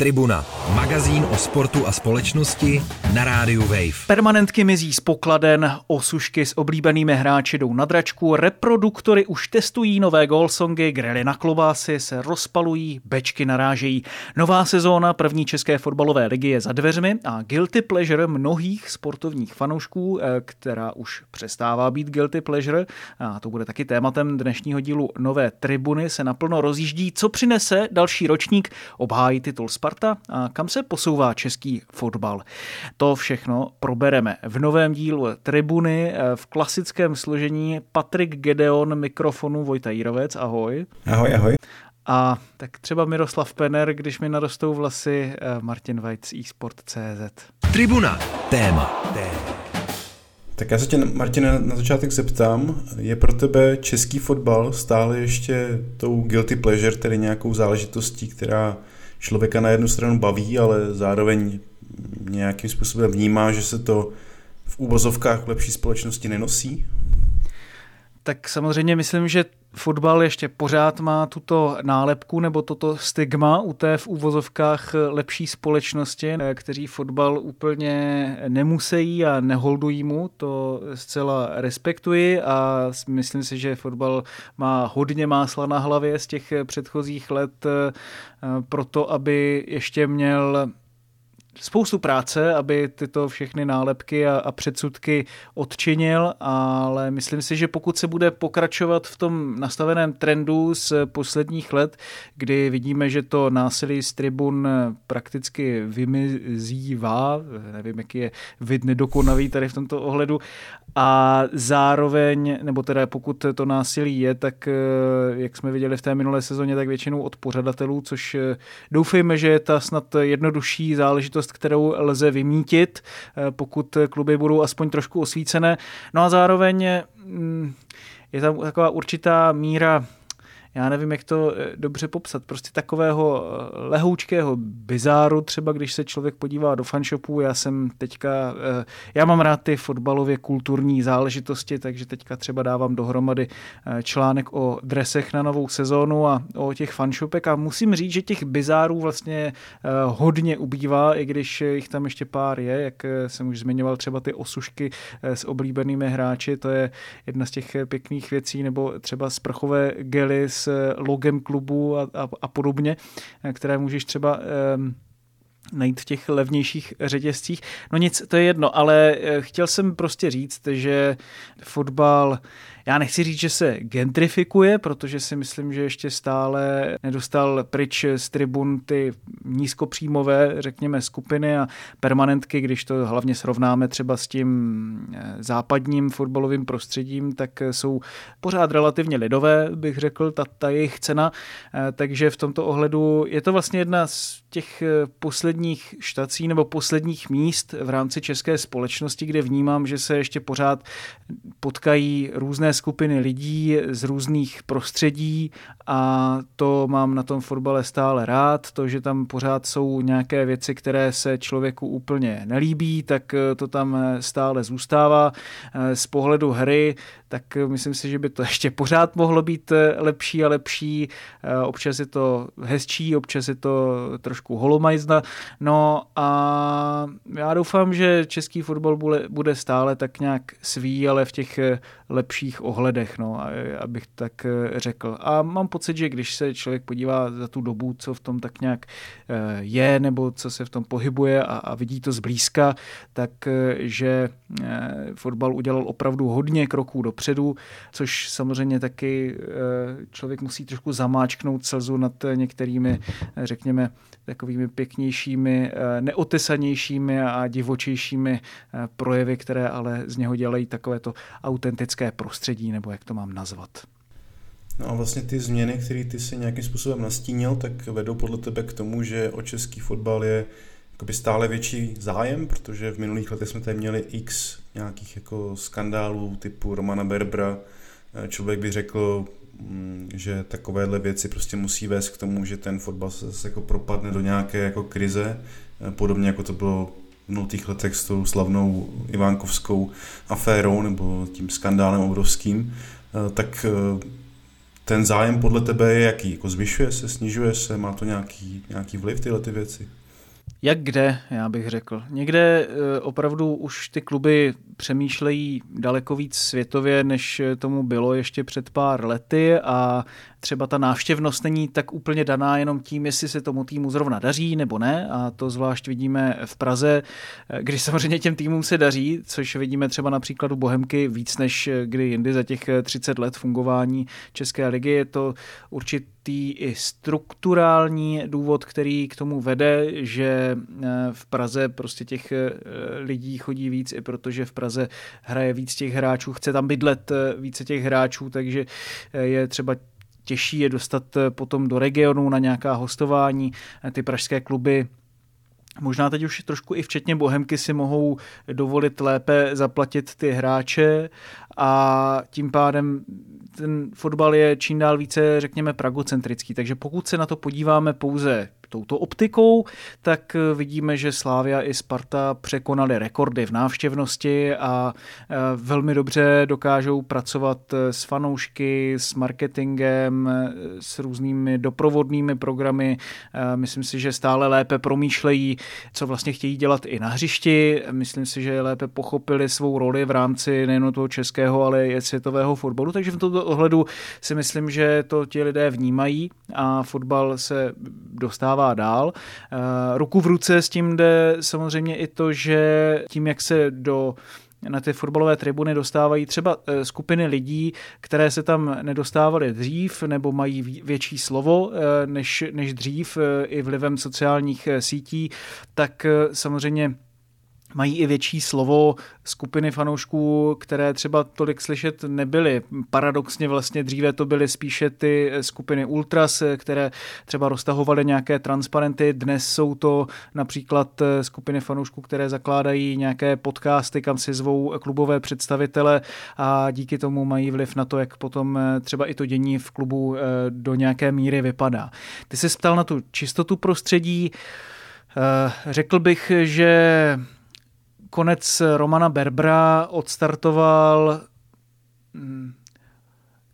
Tribuna, magazín o sportu a společnosti na rádiu Wave. Permanentky mizí z pokladen, osušky s oblíbenými hráči jdou na dračku, reproduktory už testují nové golsongy, grily na klobásy se rozpalují, bečky narážejí. Nová sezóna první české fotbalové ligy je za dveřmi a guilty pleasure mnohých sportovních fanoušků, eh, která už přestává být guilty pleasure, a to bude taky tématem dnešního dílu Nové tribuny, se naplno rozjíždí, co přinese další ročník, obhájí titul Sparta Sparta a kam se posouvá český fotbal. To všechno probereme v novém dílu Tribuny v klasickém složení Patrik Gedeon, mikrofonu Vojta Jírovec, ahoj. Ahoj, ahoj. A tak třeba Miroslav Pener, když mi narostou vlasy, eh, Martin Vajc, eSport.cz. Tribuna, téma. téma. Tak já se tě, Martine, na začátek zeptám, je pro tebe český fotbal stále ještě tou guilty pleasure, tedy nějakou záležitostí, která člověka na jednu stranu baví, ale zároveň nějakým způsobem vnímá, že se to v úvozovkách lepší společnosti nenosí? Tak samozřejmě myslím, že fotbal ještě pořád má tuto nálepku nebo toto stigma u té v úvozovkách lepší společnosti, kteří fotbal úplně nemusí a neholdují mu, to zcela respektuji a myslím si, že fotbal má hodně másla na hlavě z těch předchozích let eh, proto, aby ještě měl spoustu práce, aby tyto všechny nálepky a, a předsudky odčinil, ale myslím si, že pokud se bude pokračovat v tom nastaveném trendu z posledních let, kdy vidíme, že to násilí z tribun prakticky vymizívá, nevím, jaký je vid nedokonavý tady v tomto ohledu, a zároveň, nebo teda pokud to násilí je, tak jak jsme viděli v té minulé sezóně, tak většinou od pořadatelů, což doufejme, že je ta snad jednodušší záležitost záležitost, kterou lze vymítit, eh, pokud kluby budou aspoň trošku osvícené. No a zároveň mm, je tam taková určitá míra já nevím, jak to eh, dobře popsat, prostě takového eh, lehoučkého bizáru, třeba když se člověk podívá do fanshopů, já jsem teďka, eh, já mám rád ty fotbalově kulturní záležitosti, takže teďka třeba dávám dohromady článek o dresech na novou sezónu a o těch fanshopech. A musím říct, že těch bizárů vlastně hodně ubývá, i když jich tam ještě pár je, jak jsem už zmiňoval třeba ty osušky s oblíbenými hráči, to je jedna z těch pěkných věcí, nebo třeba sprchové gely logem klubu a, a, a podobně, které můžeš třeba um, najít v těch levnějších řetězcích. No nic, to je jedno, ale eh, chtěl jsem prostě říct, že fotbal já nechci říct, že se gentrifikuje, protože si myslím, že ještě stále nedostal pryč z tribun ty nízkopříjmové, řekněme, skupiny a permanentky, když to hlavně srovnáme třeba s tím eh, západním fotbalovým prostředím, tak jsou pořád relativně lidové, bych řekl, ta, ta jejich cena. Eh, takže v tomto ohledu je to vlastně jedna z těch eh, posledních štací nebo posledních míst v rámci české společnosti, kde vnímám, že se ještě pořád potkají různé skupiny lidí z různých prostředí a to mám na tom fotbale stále rád. To, že tam pořád jsou nějaké věci, které se člověku úplně nelíbí, tak eh, to tam eh, stále zůstává. Eh, z pohledu hry, tak myslím si, že by to ještě pořád mohlo být lepší a lepší. Občas je to hezčí, občas je to trošku holomajzna. No a já doufám, že český fotbal bude, bude stále tak nějak svý, ale v těch lepších ohledech, no, abych tak řekl. A mám pocit, že když se člověk podívá za tu dobu, co v tom tak nějak eh, je, nebo co se v tom pohybuje a, a vidí to zblízka, tak eh, že eh, fotbal udělal opravdu hodně kroků dopředu, což samozřejmě taky člověk musí trošku zamáčknout slzu nad některými, řekněme, takovými pěknějšími, neotesanějšími a divočejšími projevy, které ale z něho dělají takovéto autentické prostředí, nebo jak to mám nazvat. No a vlastně ty změny, které ty si nějakým způsobem nastínil, tak vedou podle tebe k tomu, že o český fotbal je stále větší zájem, protože v minulých letech jsme tady měli x nějakých jako skandálů typu Romana Berbra. Eh, člověk by řekl, mm, že takovéhle věci prostě musí vést k tomu, že ten fotbal se zase jako propadne do nějaké jako krize, eh, podobně jako to bylo v nultých letech s tou slavnou Ivánkovskou aférou nebo tím skandálem obrovským, eh, tak ten zájem podle tebe je jaký? Jako zvyšuje se, snižuje se, má to nějaký, nějaký vliv tyhle ty věci? Jak kde, já bych řekl. Někde eh, opravdu už ty kluby přemýšlejí daleko víc světově, než tomu bylo ještě před pár lety a třeba ta návštěvnost není tak úplně daná jenom tím, jestli se tomu týmu zrovna daří nebo ne a to zvlášť vidíme v Praze, eh, kdy samozřejmě těm týmům se daří, což vidíme třeba na příkladu Bohemky víc než kdy jindy za těch 30 let fungování České ligy. Je to určitý i strukturální důvod, který k tomu vede, že eh, v Praze prostě těch lidí chodí víc i protože v Praze hraje víc těch hráčů, chce tam bydlet eh, více těch hráčů, takže eh, je třeba těžší je dostat eh, potom do regionu na nějaká hostování. Ty pražské kluby Možná teď už trošku i včetně Bohemky si mohou dovolit lépe zaplatit ty hráče a tím pádem ten fotbal je čím dál více, řekněme, pragocentrický. Takže pokud se na to podíváme pouze touto optikou, tak vidíme, že Slávia i Sparta překonali rekordy v návštěvnosti a eh, velmi dobře dokážou pracovat eh, s fanoušky, s marketingem, s různými doprovodnými programy. Myslím si, že stále lépe promýšlejí, co vlastně chtějí dělat i na hřišti. Myslím si, že lépe pochopili svou roli v rámci nejen toho českého, ale i světového fotbalu. Takže v tomto ohledu si myslím, že to ti lidé vnímají a fotbal se dostává dostává dál. Eh, ruku v ruce s tím jde samozřejmě i to, že tím, jak se do na ty fotbalové tribuny dostávají třeba eh, skupiny lidí, které se tam nedostávaly dřív nebo mají větší slovo eh, než, než dřív i vlivem sociálních sítí, tak samozřejmě mají i větší slovo skupiny fanoušků, které třeba tolik slyšet nebyly. Paradoxně vlastně dříve to byly spíše ty skupiny Ultras, které třeba roztahovaly nějaké transparenty. Dnes jsou to například skupiny fanoušků, které zakládají nějaké podcasty, kam si zvou klubové představitele a díky tomu mají vliv na to, jak potom třeba i to dění v klubu eh, do nějaké míry vypadá. Ty jsi ptal na tu čistotu prostředí. Eh, řekl bych, že konec Romana Berbra odstartoval mm,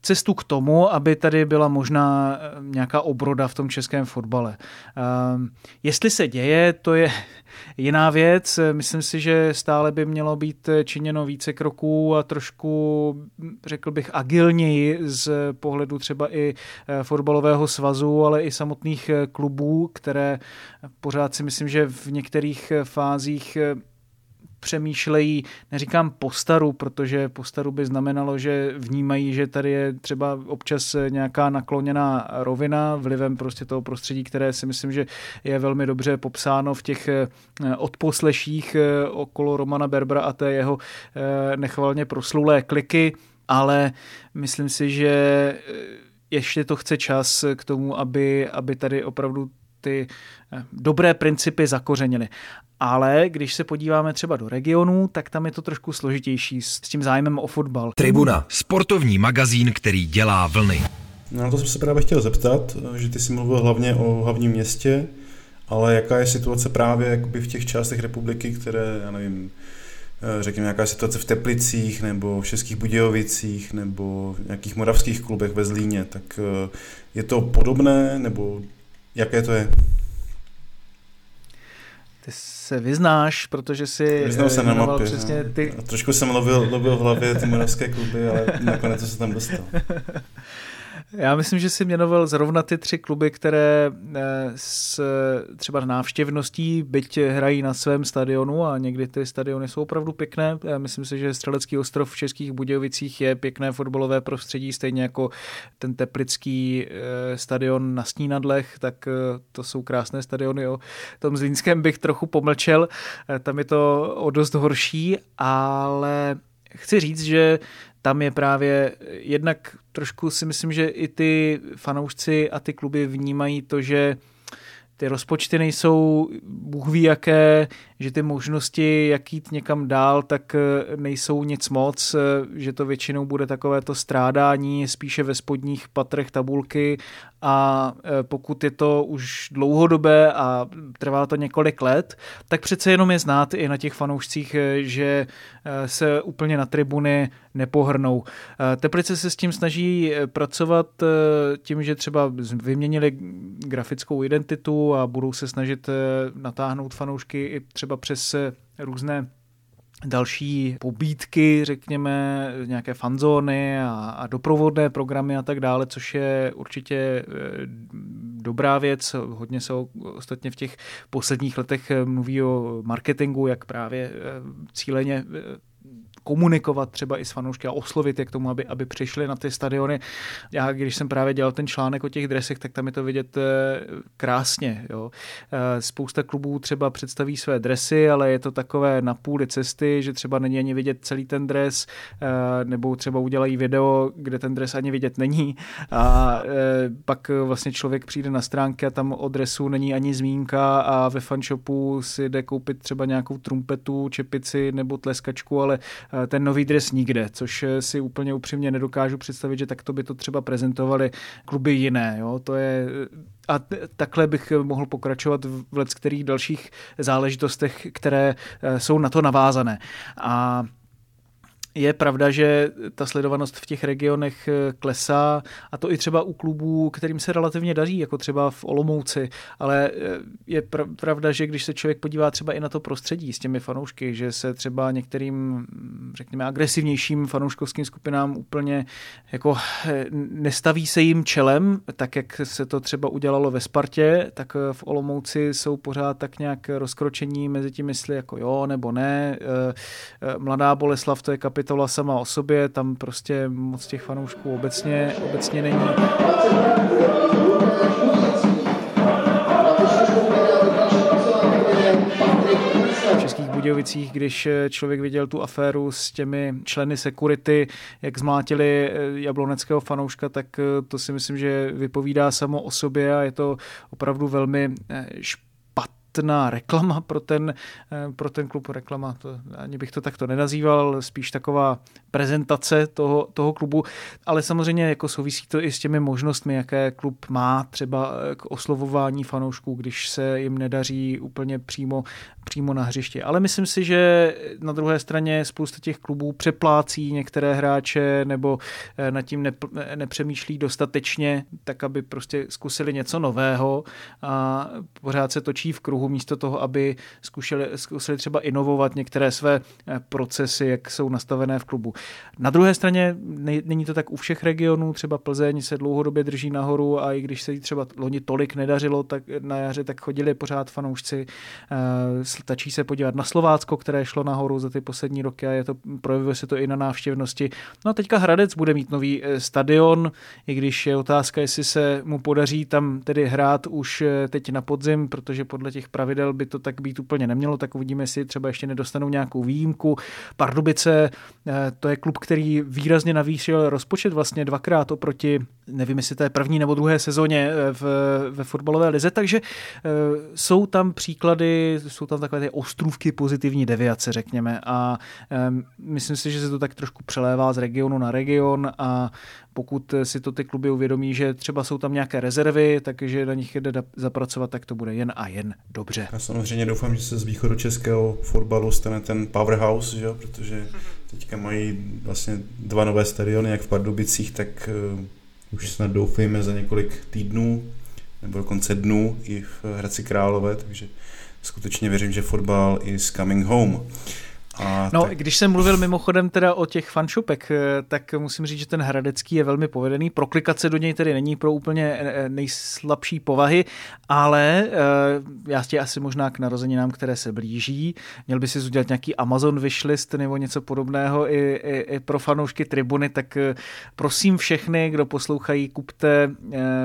cestu k tomu, aby tady byla možná eh, nějaká obroda v tom českém fotbale. Ehm, jestli se děje, to je jiná věc. Myslím si, že stále by mělo být činěno více kroků a trošku, řekl bych, agilněji z pohledu třeba i eh, fotbalového svazu, ale i samotných eh, klubů, které pořád si myslím, že v některých fázích přemýšlejí, neříkám postaru, protože postaru by znamenalo, že vnímají, že tady je třeba občas nějaká nakloněná rovina vlivem prostě toho prostředí, které si myslím, že je velmi dobře popsáno v těch eh, odposleších eh, okolo Romana Berbra a té jeho eh, nechvalně proslulé kliky, ale myslím si, že ještě to chce čas k tomu, aby, aby tady opravdu ty dobré principy zakořenily. Ale když se podíváme třeba do regionů, tak tam je to trošku složitější s tím zájmem o fotbal. Tribuna, sportovní magazín, který dělá vlny. No, na to jsem se právě chtěl zeptat, že ty jsi mluvil hlavně o hlavním městě, ale jaká je situace právě jakoby v těch částech republiky, které, já nevím, eh, řekněme, jaká je situace v Teplicích, nebo v Českých Budějovicích, nebo v nějakých moravských klubech ve Zlíně, tak eh, je to podobné, nebo jaké to je? Ty se vyznáš, protože si Vyznal se na mapě. Přesně no. ty... Trošku jsem lovil, lovil v hlavě ty moravské kluby, ale nakonec se tam dostal. Já myslím, že si jmenoval zrovna ty tři kluby, které eh, s třeba návštěvností, byť hrají na svém stadionu a někdy ty stadiony jsou opravdu pěkné. Já myslím si, že Střelecký ostrov v Českých Budějovicích je pěkné fotbalové prostředí, stejně jako ten teplický eh, stadion na Snínadlech, tak eh, to jsou krásné stadiony. O tom Zlínském bych trochu pomlčel, tam je to o dost horší, ale chci říct, že tam je právě jednak trošku si myslím, že i ty fanoušci a ty kluby vnímají to, že ty rozpočty nejsou bůh ví jaké, že ty možnosti, jak jít někam dál, tak nejsou nic moc, že to většinou bude takové to strádání spíše ve spodních patrech tabulky a pokud je to už dlouhodobé a trvá to několik let, tak přece jenom je znát i na těch fanoušcích, že se úplně na tribuny nepohrnou. Teplice se s tím snaží pracovat tím, že třeba vyměnili grafickou identitu a budou se snažit natáhnout fanoušky i třeba přes různé další pobídky, řekněme, nějaké fanzóny a, a doprovodné programy a tak dále, což je určitě eh, dobrá věc. Hodně se ostatně v těch posledních letech mluví o marketingu, jak právě eh, cíleně eh, komunikovat třeba i s fanoušky a oslovit je k tomu, aby, aby přišli na ty stadiony. Já, když jsem právě dělal ten článek o těch dresech, tak tam je to vidět eh, krásně. Jo. Eh, spousta klubů třeba představí své dresy, ale je to takové na půli cesty, že třeba není ani vidět celý ten dres, eh, nebo třeba udělají video, kde ten dres ani vidět není. A pak vlastně člověk přijde na stránky a tam o dresu není ani zmínka a ve fanshopu si jde koupit třeba nějakou trumpetu, čepici nebo tleskačku, ale ten nový dres nikde, což eh, si úplně upřímně nedokážu představit, že takto by to třeba prezentovali kluby jiné. Jo? To je, eh, a takhle bych mohl pokračovat v let kterých dalších záležitostech, které jsou na to navázané. A je pravda, že ta sledovanost v těch regionech eh, klesá a to i třeba u klubů, kterým se relativně daří, jako třeba v Olomouci, ale eh, je pravda, že když se člověk podívá třeba i na to prostředí s těmi fanoušky, že se třeba některým, řekněme, agresivnějším fanouškovským skupinám úplně jako eh, nestaví se jim čelem, tak jak se to třeba udělalo ve Spartě, tak v Olomouci jsou pořád tak nějak rozkročení mezi tím mysli jako jo nebo ne. Mladá Boleslav to je kapitál kapitola sama o sobě, tam prostě moc těch fanoušků obecně, obecně není. V Českých Budějovicích, když člověk viděl tu aféru s těmi členy security, jak zmátili jabloneckého fanouška, tak to si myslím, že vypovídá samo o sobě a je to opravdu velmi špatné nutná reklama pro ten, eh, pro ten klub. Reklama, to, ani bych to takto nenazýval, spíš taková prezentace toho, toho klubu, ale samozřejmě jako souvisí to i s těmi možnostmi, jaké klub má třeba eh, k oslovování fanoušků, když se jim nedaří úplně přímo, přímo na hřišti. Ale myslím si, že na druhé straně spousta těch klubů přeplácí některé hráče nebo eh, nad tím nepřemýšlí dostatečně, tak aby prostě zkusili něco nového a pořád se točí v kruhu místo toho, aby zkusili, zkusili třeba inovovat některé své eh, procesy, jak jsou nastavené v klubu. Na druhé straně není to tak u všech regionů, třeba Plzeň se dlouhodobě drží nahoru a i když se jí třeba loni tolik nedařilo tak na jaře, tak chodili pořád fanoušci. Eh, stačí se podívat na Slovácko, které šlo nahoru za ty poslední roky a je to, projevuje se to i na návštěvnosti. No a teďka Hradec bude mít nový eh, stadion, i když je otázka, jestli se mu podaří tam tedy hrát už teď na podzim, protože podle těch pravidel by to tak být úplně nemělo, tak uvidíme, jestli třeba ještě nedostanou nějakou výjimku. Pardubice, eh, to je klub, který výrazně navýšil rozpočet vlastně dvakrát oproti, nevím, jestli to je první nebo druhé sezóně eh, v, ve fotbalové lize, takže eh, jsou tam příklady, jsou tam takové ty ostrůvky pozitivní deviace, řekněme, a myslím si, že se to tak trošku přelévá z regionu na region a pokud si to ty kluby uvědomí, že třeba jsou tam nějaké rezervy, takže na nich jde zapracovat, tak to bude jen a jen dobře. Já samozřejmě doufám, že se z východu českého fotbalu stane ten powerhouse, že? protože teďka mají vlastně dva nové stadiony, jak v Pardubicích, tak uh, už snad doufejme za několik týdnů nebo dokonce dnů i v Hradci Králové, takže skutečně věřím, že fotbal is coming home. A no, tak... když jsem mluvil mimochodem teda o těch fanshopek, eh, tak musím říct, že ten hradecký je velmi povedený. Proklikace do něj tedy není pro úplně eh, eh, nejslabší povahy, ale já tě asi možná k narozeninám, které se blíží, měl by si udělat nějaký Amazon wishlist nebo něco podobného i, i, i pro fanoušky tribuny, tak prosím všechny, kdo poslouchají, kupte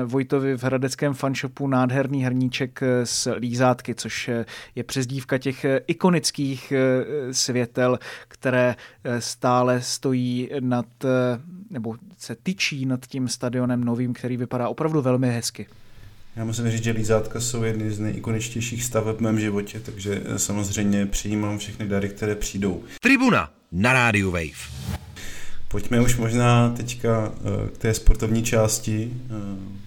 Vojtovi v hradeckém fanshopu nádherný hrníček s lízátky, což je přezdívka těch ikonických svět světel, které eh, stále stojí nad, eh, nebo se tyčí nad tím stadionem novým, který vypadá opravdu velmi hezky. Já musím říct, že lízátka jsou jedny z nejikoničtějších staveb v mém životě, takže samozřejmě přijímám všechny dary, které přijdou. Tribuna na rádiu Wave. Pojďme už možná teďka eh, k té sportovní části eh,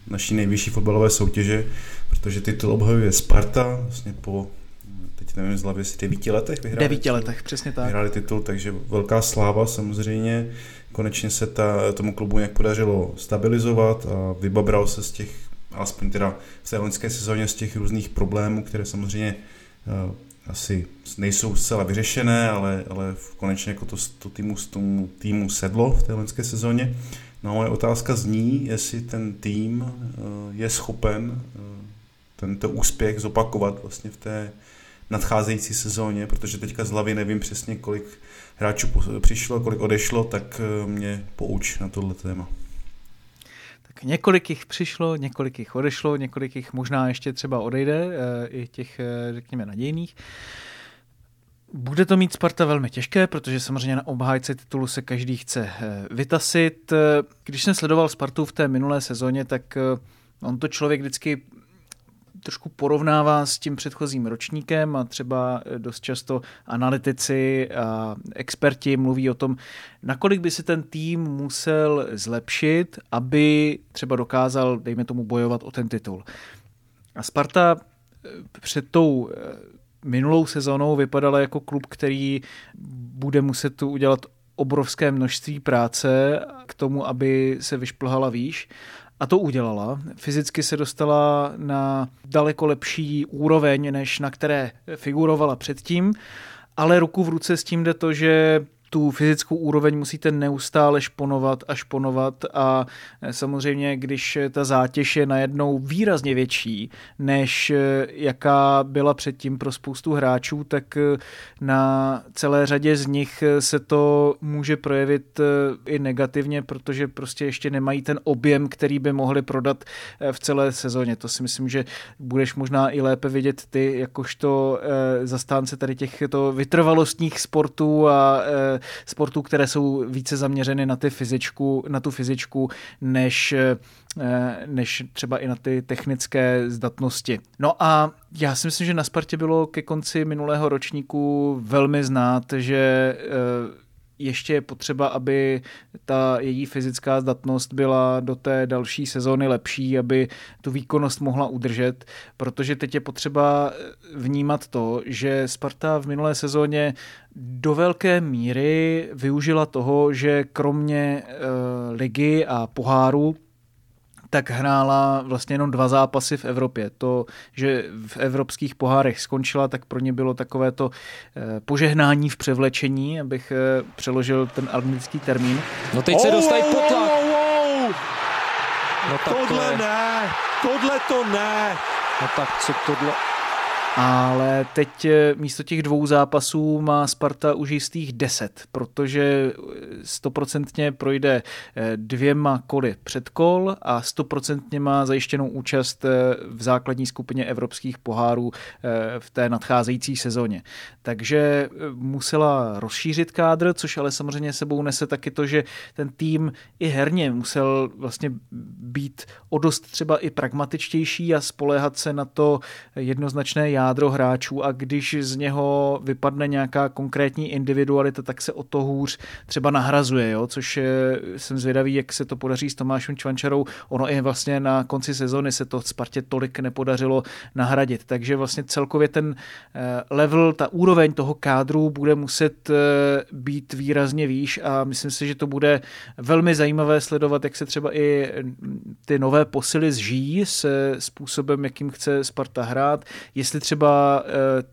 naší nejvyšší fotbalové soutěže, protože titul obhajuje Sparta, vlastně po teď nevím z hlavy, devíti letech vyhráli. Devíti letech, přesně tak. Vyhráli titul, takže velká sláva samozřejmě. Konečně se ta, tomu klubu nějak podařilo stabilizovat a vybabral se z těch, alespoň teda v té loňské sezóně, z těch různých problémů, které samozřejmě eh, asi nejsou zcela vyřešené, ale, ale konečně jako to, to týmu, tomu týmu sedlo v té loňské sezóně. No a moje otázka zní, jestli ten tým eh, je schopen eh, tento úspěch zopakovat vlastně v té nadcházející sezóně, protože teďka z hlavy nevím přesně, kolik hráčů přišlo, kolik odešlo, tak eh, mě pouč na tohle téma. Tak několik jich přišlo, několik jich odešlo, několik jich možná ještě třeba odejde, i těch, řekněme, nadějných. Bude to mít Sparta velmi těžké, protože samozřejmě na obhájce titulu se každý chce vytasit. Když jsem sledoval Spartu v té minulé sezóně, tak on to člověk vždycky trošku porovnává s tím předchozím ročníkem a třeba dost často analytici a experti mluví o tom, nakolik by se ten tým musel zlepšit, aby třeba dokázal, dejme tomu, bojovat o ten titul. A Sparta eh, před tou eh, minulou sezónou vypadala jako klub, který bude muset tu udělat obrovské množství práce k tomu, aby se vyšplhala výš. A to udělala. Fyzicky se dostala na daleko lepší úroveň, než na které figurovala předtím. Ale ruku v ruce s tím jde to, že tu fyzickou úroveň musíte neustále šponovat a šponovat a eh, samozřejmě, když ta zátěž je najednou výrazně větší, než eh, jaká byla předtím pro spoustu hráčů, tak eh, na celé řadě z nich se to může projevit i negativně, protože prostě ještě nemají ten objem, který by mohli prodat v celé sezóně. To si myslím, že budeš možná i lépe vidět ty, jakožto zastánce tady těchto vytrvalostních sportů a sportů, které jsou více zaměřeny na, ty fyzičku, na tu fyzičku, než, eh, než třeba i na ty technické zdatnosti. No a já si myslím, že na Spartě bylo ke konci minulého ročníku velmi znát, že eh, ještě je potřeba, aby ta její fyzická zdatnost byla do té další sezóny lepší, aby tu výkonnost mohla udržet, protože teď je potřeba vnímat to, že Sparta v minulé sezóně do velké míry využila toho, že kromě e, ligy a poháru tak hrála vlastně jenom dva zápasy v Evropě. To, že v evropských pohárech skončila, tak pro ně bylo takové to eh, požehnání v převlečení, abych eh, přeložil ten anglický termín. No teď se dostají pod tlak. No tak tohle to ne, tohle to ne. No tak co tohle ale teď eh, místo těch dvou zápasů má Sparta už jistých deset, protože stoprocentně projde eh, dvěma koly předkol a stoprocentně má zajištěnou účast eh, v základní skupině evropských pohárů v té nadcházející sezóně. Takže musela rozšířit kádr, což ale samozřejmě sebou nese taky to, že ten tým i herně musel vlastně být o dost třeba i pragmatičtější a spoléhat se na to jednoznačné já jádro hráčů a když z něho vypadne nějaká konkrétní individualita, tak se o to hůř třeba nahrazuje, jo? což je, jsem zvědavý, jak se to podaří s Tomášem Čvančarou. Ono i vlastně na konci sezony se to Spartě tolik nepodařilo nahradit. Takže vlastně celkově ten eh, level, ta úroveň toho kádru bude muset eh, být výrazně výš a myslím si, že to bude velmi zajímavé sledovat, jak se třeba i ty nové posily zžijí se způsobem, jakým chce Sparta hrát, jestli třeba třeba eh,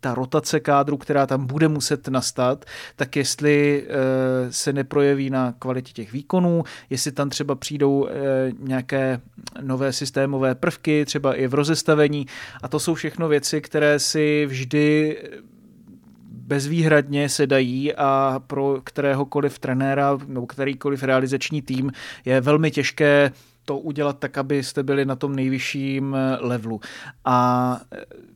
ta rotace kádru, která tam bude muset nastat, tak jestli eh, se neprojeví na kvalitě těch výkonů, jestli tam třeba přijdou eh, nějaké nové systémové prvky, třeba i v rozestavení. A to jsou všechno věci, které si vždy bezvýhradně se dají a pro kteréhokoliv trenéra nebo kterýkoliv realizační tým je velmi těžké to udělat tak, abyste byli na tom nejvyšším levelu. A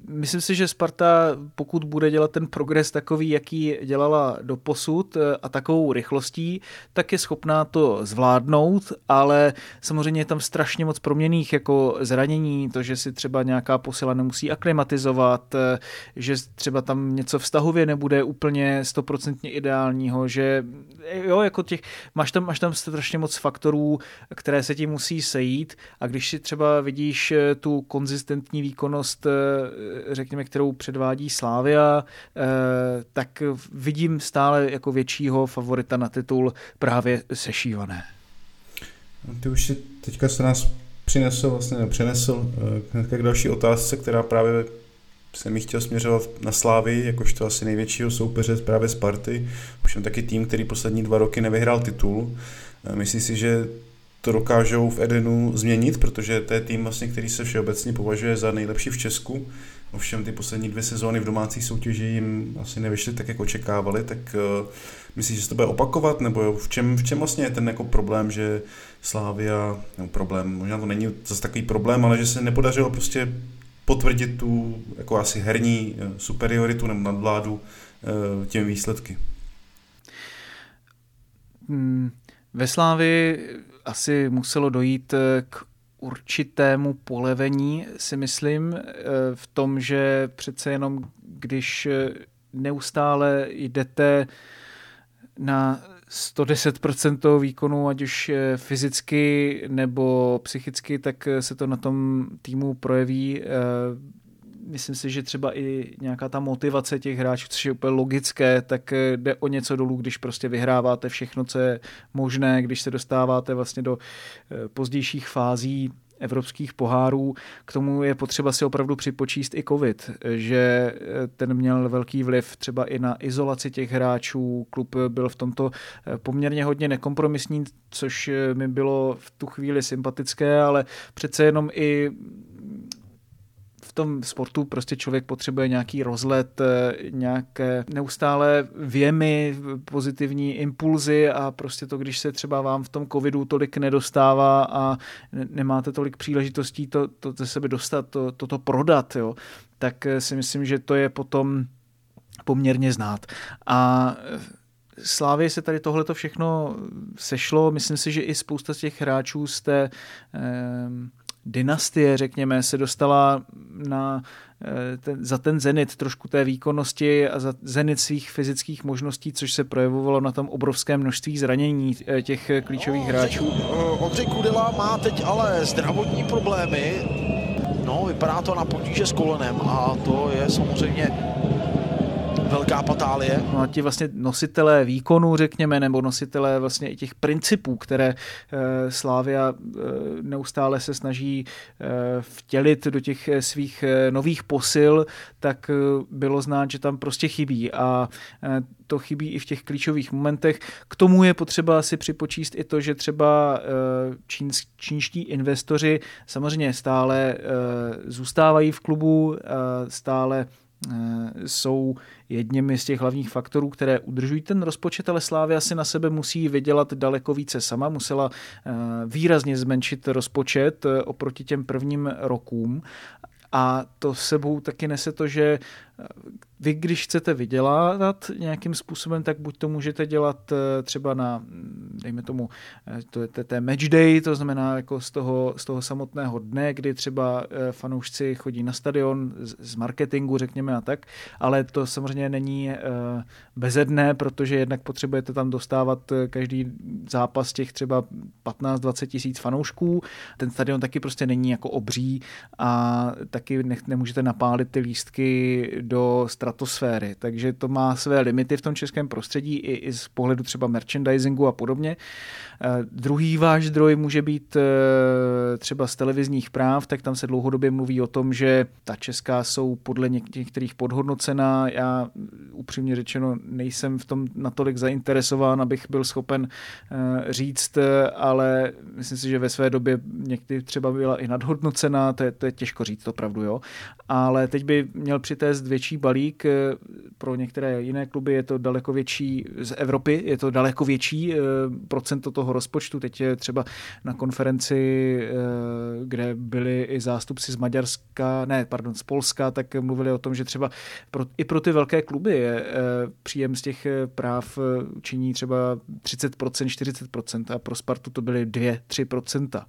myslím si, že Sparta, pokud bude dělat ten progres takový, jaký dělala do posud a takovou rychlostí, tak je schopná to zvládnout, ale samozřejmě je tam strašně moc proměných jako zranění, to, že si třeba nějaká posila nemusí aklimatizovat, že třeba tam něco vztahově nebude úplně stoprocentně ideálního, že jo, jako těch, máš tam, máš tam strašně moc faktorů, které se ti musí sejít a když si třeba vidíš eh, tu konzistentní výkonnost, eh, řekněme, kterou předvádí Slávia, eh, tak vidím stále jako většího favorita na titul právě sešívané. No, ty už si teďka se nás přinesl, vlastně přenesl hnedka k další otázce, která právě jsem mi chtěl směřovat na Slávy, jakožto asi největšího soupeře právě Sparty. Už jsem taky tým, který poslední dva roky nevyhrál titul. Myslím si, že to dokážou v Edenu změnit, protože to je tým, vlastně, který se všeobecně považuje za nejlepší v Česku. Ovšem ty poslední dvě sezóny v domácí soutěži jim asi nevyšly tak, jak očekávali, tak uh, myslíš, že se to bude opakovat, nebo v čem, v čem vlastně je ten jako problém, že Slávia, no problém, možná to není zase takový problém, ale že se nepodařilo prostě potvrdit tu jako asi herní eh, superioritu nebo nadvládu eh, těmi výsledky. Hmm, ve Slávi asi muselo dojít eh, k určitému polevení, si myslím, v tom, že přece jenom když neustále jdete na 110% toho výkonu, ať už fyzicky nebo psychicky, tak se to na tom týmu projeví. Eh, myslím si, že třeba i nějaká ta motivace těch hráčů, což je úplně logické, tak jde o něco dolů, když prostě vyhráváte všechno, co je možné, když se dostáváte vlastně do eh, pozdějších fází evropských pohárů. K tomu je potřeba si opravdu připočíst i covid, že eh, ten měl velký vliv třeba i na izolaci těch hráčů. Klub byl v tomto eh, poměrně hodně nekompromisní, což eh, mi bylo v tu chvíli sympatické, ale přece jenom i v tom sportu prostě člověk potřebuje nějaký rozlet, eh, nějaké neustále věmy, pozitivní impulzy a prostě to, když se třeba vám v tom covidu tolik nedostává a nemáte tolik příležitostí to, to ze sebe dostat, to, to, to prodat, jo, tak eh, si myslím, že to je potom poměrně znát. A eh, Slávě se tady tohleto všechno sešlo. Myslím si, že i spousta z těch hráčů z té eh, dynastie, řekněme, se dostala na, eh, ten, za ten zenit trošku té výkonnosti a za zenit svých fyzických možností, což se projevovalo na tom obrovském množství zranění eh, těch klíčových hráčů. Ondřej Kudela má teď ale zdravotní problémy. No, vypadá to na potíže s kolenem a to je samozřejmě velká patálie. No a ti vlastně nositelé výkonu, řekněme, nebo nositelé vlastně i těch principů, které e, Slávia e, neustále se snaží e, vtělit do těch svých e, nových posil, tak e, bylo znát, že tam prostě chybí a e, to chybí i v těch klíčových momentech. K tomu je potřeba si připočíst i to, že třeba čín, čínští investoři samozřejmě stále zůstávají v klubu, stále jsou jedněmi z těch hlavních faktorů, které udržují ten rozpočet, ale Slávia si na sebe musí vydělat daleko více sama, musela eh, výrazně zmenšit rozpočet eh, oproti těm prvním rokům. A to sebou taky nese to, že vy, když chcete vydělávat nějakým způsobem, tak buď to můžete dělat eh, třeba na, dejme tomu, eh, to je té match day, to znamená jako z toho, z toho samotného dne, kdy třeba eh, fanoušci chodí na stadion z marketingu, řekněme a tak, ale to samozřejmě není bezedné, protože jednak potřebujete tam dostávat každý zápas těch třeba 15-20 tisíc fanoušků. Ten stadion taky prostě není jako obří a taky ne, nemůžete napálit ty lístky do stratosféry, takže to má své limity v tom českém prostředí i, i z pohledu třeba merchandisingu a podobně. Eh, druhý váš zdroj může být eh, třeba z televizních práv, tak tam se dlouhodobě mluví o tom, že ta česká jsou podle některých podhodnocená. Já upřímně řečeno nejsem v tom natolik zainteresován, abych byl schopen eh, říct, ale myslím si, že ve své době někdy třeba byla i nadhodnocená, to je, to je těžko říct, to pravdu, jo. Ale teď by měl přitézt větší balík pro některé jiné kluby je to daleko větší, z Evropy je to daleko větší procento toho rozpočtu. Teď je třeba na konferenci, kde byli i zástupci z Maďarska, ne, pardon, z Polska, tak mluvili o tom, že třeba pro, i pro ty velké kluby je příjem z těch práv činí třeba 30%, 40% a pro Spartu to byly 2-3%.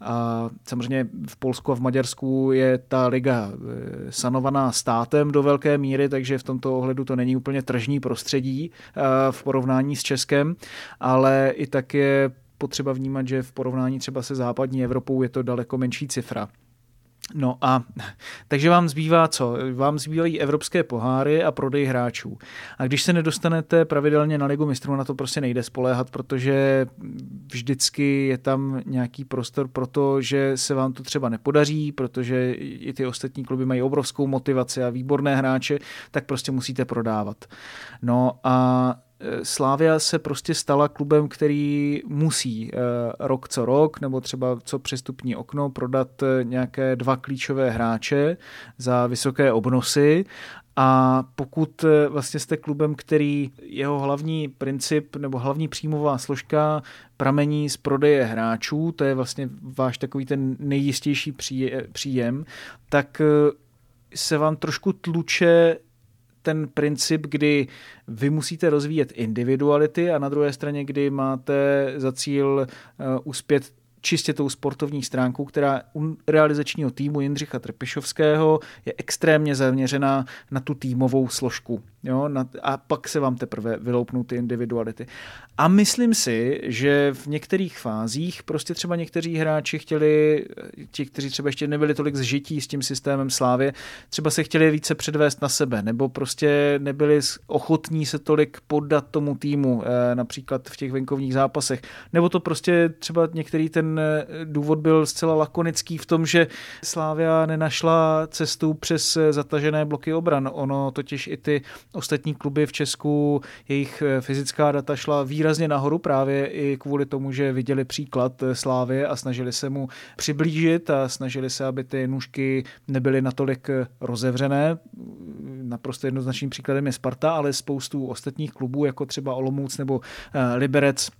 A samozřejmě v Polsku a v Maďarsku je ta liga eh, sanovaná státem do velké míry, takže v tomto ohledu to není úplně tržní prostředí eh, v porovnání s Českem, ale i tak je potřeba vnímat, že v porovnání třeba se západní Evropou je to daleko menší cifra. No a takže vám zbývá co? Vám zbývají evropské poháry a prodej hráčů. A když se nedostanete pravidelně na ligu mistrů, na to prostě nejde spoléhat, protože vždycky je tam nějaký prostor pro to, že se vám to třeba nepodaří, protože i ty ostatní kluby mají obrovskou motivaci a výborné hráče, tak prostě musíte prodávat. No a Slávia se prostě stala klubem, který musí eh, rok co rok, nebo třeba co přestupní okno, prodat eh, nějaké dva klíčové hráče za vysoké obnosy. A pokud eh, vlastně jste klubem, který jeho hlavní princip nebo hlavní příjmová složka pramení z prodeje hráčů, to je vlastně váš takový ten nejistější příjem, tak se vám trošku tluče ten princip, kdy vy musíte rozvíjet individuality a na druhé straně, kdy máte za cíl uh, uspět čistě tou sportovní stránkou, která u realizačního týmu Jindřicha Trpišovského je extrémně zaměřená na tu týmovou složku. Jo, a pak se vám teprve vyloupnou ty individuality. A myslím si, že v některých fázích prostě třeba někteří hráči chtěli, ti, kteří třeba ještě nebyli tolik zžití s tím systémem Slávě, třeba se chtěli více předvést na sebe, nebo prostě nebyli ochotní se tolik poddat tomu týmu, eh, například v těch venkovních zápasech. Nebo to prostě třeba některý ten eh, důvod byl zcela lakonický v tom, že Slávia nenašla cestu přes eh, zatažené bloky obran. Ono totiž i ty ostatní kluby v Česku, jejich eh, fyzická data šla výrazně nahoru právě i kvůli tomu, že viděli příklad Slávy a snažili se mu přiblížit a snažili se, aby ty nůžky nebyly natolik rozevřené. Naprosto jednoznačným příkladem je Sparta, ale spoustu ostatních klubů, jako třeba Olomouc nebo Liberec,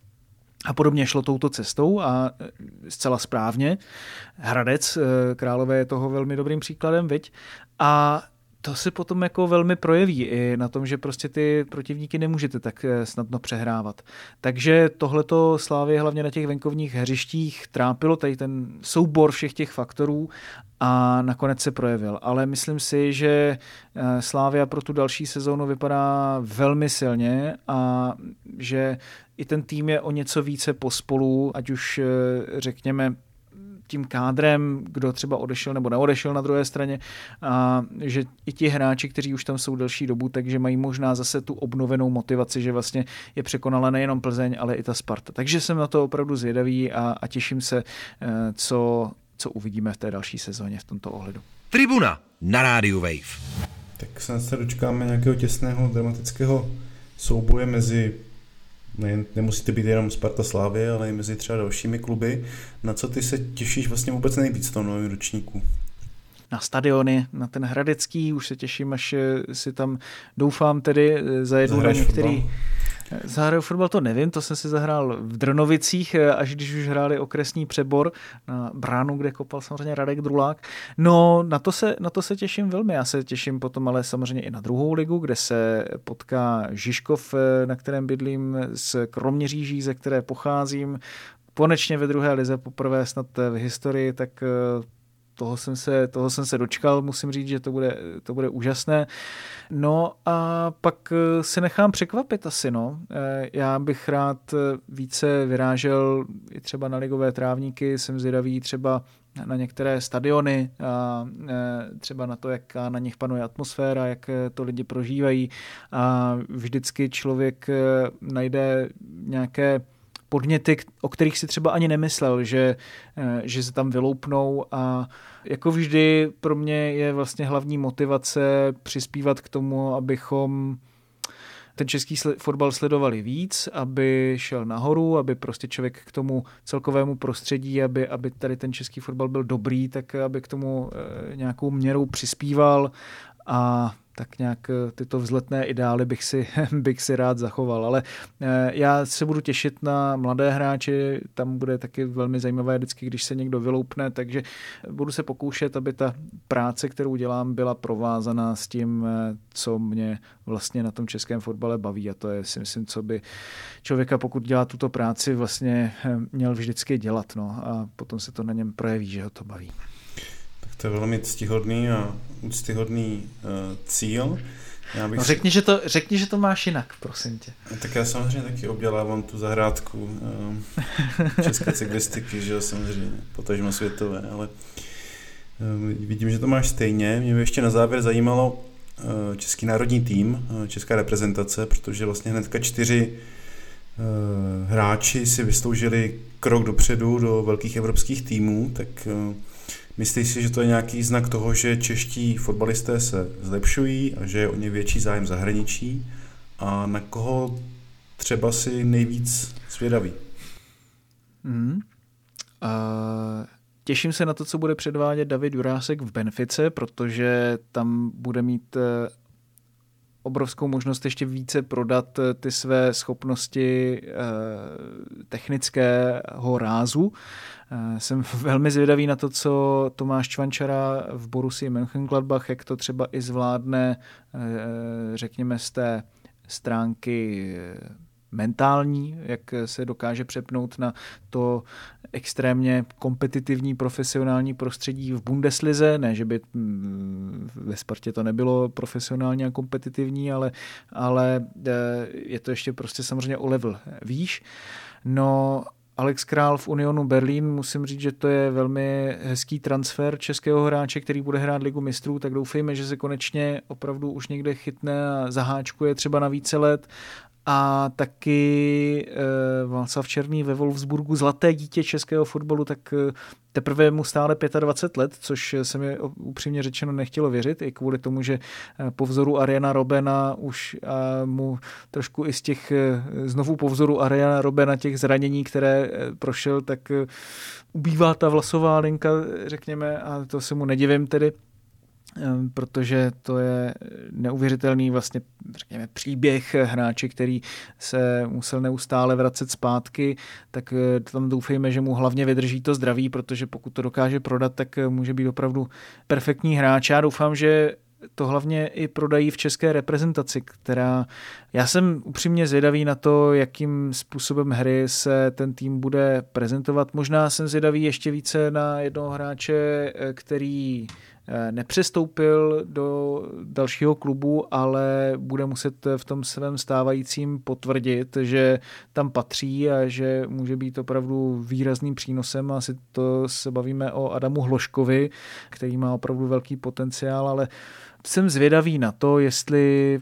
a podobně šlo touto cestou a zcela správně. Hradec Králové je toho velmi dobrým příkladem, viď? A to se potom jako velmi projeví i na tom, že prostě ty protivníky nemůžete tak eh, snadno přehrávat. Takže tohleto Slávě hlavně na těch venkovních hřištích trápilo, tady ten soubor všech těch faktorů a nakonec se projevil. Ale myslím si, že eh, Slávia pro tu další sezónu vypadá velmi silně a že i ten tým je o něco více pospolu, ať už eh, řekněme tím kádrem, kdo třeba odešel nebo neodešel na druhé straně, a že i ti hráči, kteří už tam jsou delší dobu, takže mají možná zase tu obnovenou motivaci, že vlastně je překonala nejenom Plzeň, ale i ta Sparta. Takže jsem na to opravdu zvědavý a, a těším se, eh, co, co uvidíme v té další sezóně v tomto ohledu. Tribuna na rádiu Wave. Tak se dočkáme nějakého těsného dramatického souboje mezi ne, nemusíte být jenom Sparta Slávy, ale i mezi třeba dalšími kluby. Na co ty se těšíš vlastně vůbec nejvíc v tom novém ročníku? na stadiony, na ten Hradecký, už se těším, až si tam doufám tedy zajedu na některý... Fotbal? Zahraju fotbal to nevím, to jsem si zahrál v Drnovicích, eh, až když už hráli okresní přebor na bránu, kde kopal samozřejmě Radek Drulák. No, na to, se, na to se těším velmi. Já se těším potom ale samozřejmě i na druhou ligu, kde se potká Žižkov, eh, na kterém bydlím, s Kroměříží, ze které pocházím. Konečně ve druhé lize poprvé snad v historii, tak eh, toho jsem se, toho jsem se dočkal, musím říct, že to bude, to bude úžasné. No a pak eh, se nechám překvapit asi, no. Eh, já bych rád eh, více vyrážel i třeba na ligové trávníky, jsem zvědavý třeba na některé stadiony, a třeba na to, jak na nich panuje atmosféra, jak to lidi prožívají a vždycky člověk najde nějaké podněty, o kterých si třeba ani nemyslel, že, eh, že se tam vyloupnou. A jako vždy pro mě je vlastně hlavní motivace přispívat k tomu, abychom ten český fotbal sledovali víc, aby šel nahoru, aby prostě člověk k tomu celkovému prostředí, aby, aby tady ten český fotbal byl dobrý, tak aby k tomu eh, nějakou měrou přispíval. A tak nějak eh, tyto vzletné ideály bych si, bych si rád zachoval. Ale eh, já se budu těšit na mladé hráče, tam bude taky velmi zajímavé vždycky, když se někdo vyloupne, takže budu se pokoušet, aby ta práce, kterou dělám, byla provázaná s tím, eh, co mě vlastně na tom českém fotbale baví a to je si myslím, co by člověka, pokud dělá tuto práci, vlastně měl vždycky dělat no, a potom se to na něm projeví, že ho to baví. To je velmi ctihodný a úctyhodný uh, cíl. Já bych no řekni, si... že to, řekni, že to máš jinak, prosím tě. Tak já samozřejmě taky obdělávám tu zahrádku uh, české cyklistiky, že jo, samozřejmě, potažmo světové, ale uh, vidím, že to máš stejně. Mě by ještě na závěr zajímalo uh, český národní tým, uh, česká reprezentace, protože vlastně hnedka čtyři hráči si vysloužili krok dopředu do velkých evropských týmů, tak Myslíš si, že to je nějaký znak toho, že čeští fotbalisté se zlepšují a že je o ně větší zájem zahraničí? A na koho třeba si nejvíc svědavý? Mm. Uh, těším se na to, co bude předvádět David Jurásek v Benfice, protože tam bude mít eh, obrovskou možnost ještě více prodat eh, ty své schopnosti technického rázu. Eh, jsem velmi zvědavý na to, co Tomáš Čvančara v Borussii Mönchengladbach, jak to třeba i zvládne, eh, řekněme, z té stránky eh, mentální, jak se dokáže přepnout na to extrémně kompetitivní profesionální prostředí v Bundeslize. Ne, že by mm, ve Spartě to nebylo profesionálně a kompetitivní, ale, ale je to ještě prostě samozřejmě o level výš. No Alex Král v Unionu Berlín, musím říct, že to je velmi hezký transfer českého hráče, který bude hrát ligu mistrů, tak doufejme, že se konečně opravdu už někde chytne a zaháčkuje třeba na více let a taky e, Václav Černý ve Wolfsburgu, zlaté dítě českého fotbalu, tak e, teprve mu stále 25 let, což se mi upřímně řečeno nechtělo věřit, i kvůli tomu, že eh, po vzoru Ariana Robena už e, mu trošku i z těch, e, znovu po vzoru Ariana Robena těch zranění, které e, prošel, tak e, ubývá ta vlasová linka, řekněme, a to se mu nedivím tedy. Ehm, protože to je neuvěřitelný vlastně, řekněme, příběh hráče, který se musel neustále vracet zpátky, tak eh, tam doufejme, že mu hlavně vydrží to zdraví, protože pokud to dokáže prodat, tak eh, může být opravdu perfektní hráč. Já doufám, že to hlavně i prodají v české reprezentaci, která... Já jsem upřímně zvědavý na to, jakým způsobem hry se ten tým bude prezentovat. Možná jsem zvědavý ještě více na jednoho hráče, eh, který nepřestoupil do dalšího klubu, ale bude muset v tom svém stávajícím potvrdit, že tam patří a že může být opravdu výrazným přínosem. Asi to se bavíme o Adamu Hloškovi, který má opravdu velký potenciál, ale jsem zvědavý na to, jestli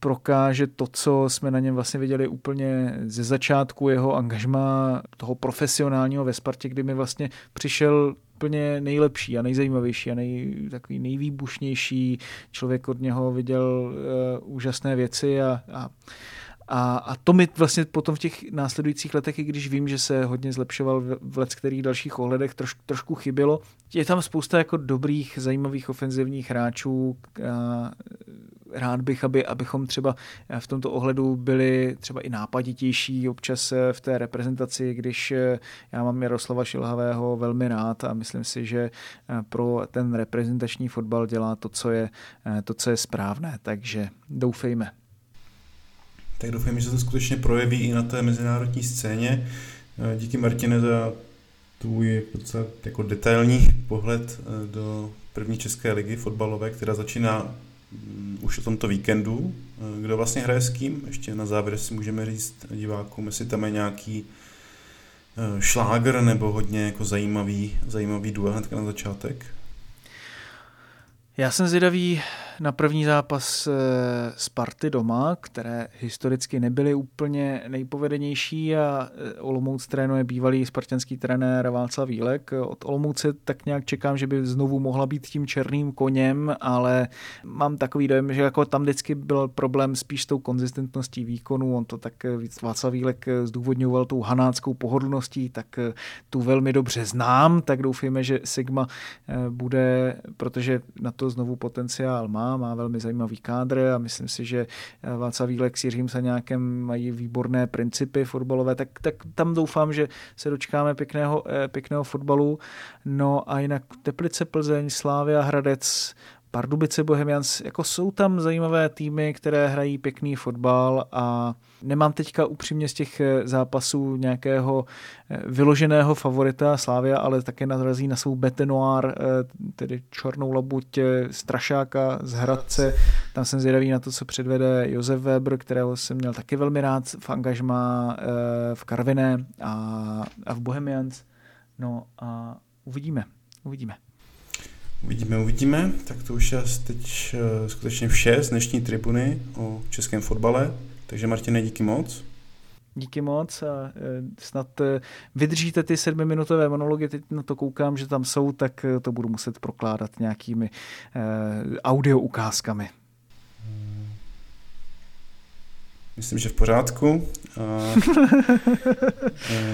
prokáže to, co jsme na něm vlastně viděli úplně ze začátku jeho angažma toho profesionálního ve Spartě, kdy mi vlastně přišel úplně nejlepší a nejzajímavější a nej, takový nejvýbušnější. Člověk od něho viděl uh, úžasné věci a, a a, a to mi vlastně potom v těch následujících letech, i když vím, že se hodně zlepšoval v, v let kterých dalších ohledech, troš, trošku chybělo. Je tam spousta jako dobrých, zajímavých ofenzivních hráčů. A rád bych, aby, abychom třeba v tomto ohledu byli třeba i nápaditější občas v té reprezentaci, když já mám Jaroslava Šilhavého velmi rád a myslím si, že pro ten reprezentační fotbal dělá to, co je, to, co je správné. Takže doufejme tak doufám, že se to skutečně projeví i na té mezinárodní scéně. Eh, díky Martine za tvůj jako detailní pohled eh, do první české ligy fotbalové, která začíná už o tomto víkendu. Eh, kdo vlastně hraje s kým? Ještě na závěr si můžeme říct divákům, jestli tam je nějaký šláger nebo hodně jako zajímavý, zajímavý duel hned na začátek. Já jsem zvědavý na první zápas eh, Sparty doma, které historicky nebyly úplně nejpovedenější a eh, Olomouc trénuje bývalý spartanský trenér Václav Vílek. Od Olomouce tak nějak čekám, že by znovu mohla být tím černým koněm, ale mám takový dojem, že jako tam vždycky byl problém spíš s tou konzistentností výkonu. On to tak eh, Václav Vílek zdůvodňoval tou hanáckou pohodlností, tak tu velmi dobře znám, tak doufejme, že Sigma bude, protože na to znovu potenciál má má, má velmi zajímavý kádr a myslím si, že Václav Vílek s Jiřím Saňákem mají výborné principy fotbalové, tak, tak tam doufám, že se dočkáme pěkného, pěkného fotbalu. No a jinak Teplice, Plzeň, Slávia, Hradec, Pardubice Bohemians, jako jsou tam zajímavé týmy, které hrají pěkný fotbal a nemám teďka upřímně z těch eh, zápasů nějakého eh, vyloženého favorita Slávia, ale také narazí na svou Betenoir, eh, tedy černou labuť Strašáka z Hradce. Tam jsem zvědavý na to, co předvede Josef Weber, kterého jsem měl taky velmi rád v angažmá v Karviné a, a v Bohemians. No a uvidíme, uvidíme. Uvidíme, uvidíme. Tak to už je teď uh, skutečně vše z dnešní tribuny o českém fotbale. Takže Martine, díky moc. Díky moc a e, snad e, vydržíte ty sedmiminutové monology, teď na to koukám, že tam jsou, tak to budu muset prokládat nějakými audio ukázkami. Myslím, že v pořádku.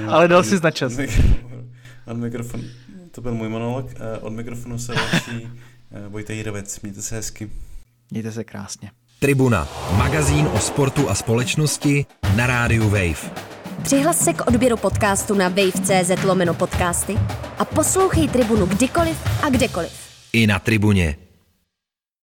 Ale dal si značas. Mikrofon, to byl můj monolog. Od mikrofonu se loučí Vojta Jirovec. Mějte se hezky. Mějte se krásně. Tribuna, magazín o sportu a společnosti na rádiu Wave. Přihlas se k odběru podcastu na wave.cz lomeno podcasty a poslouchej Tribunu kdykoliv a kdekoliv. I na Tribuně.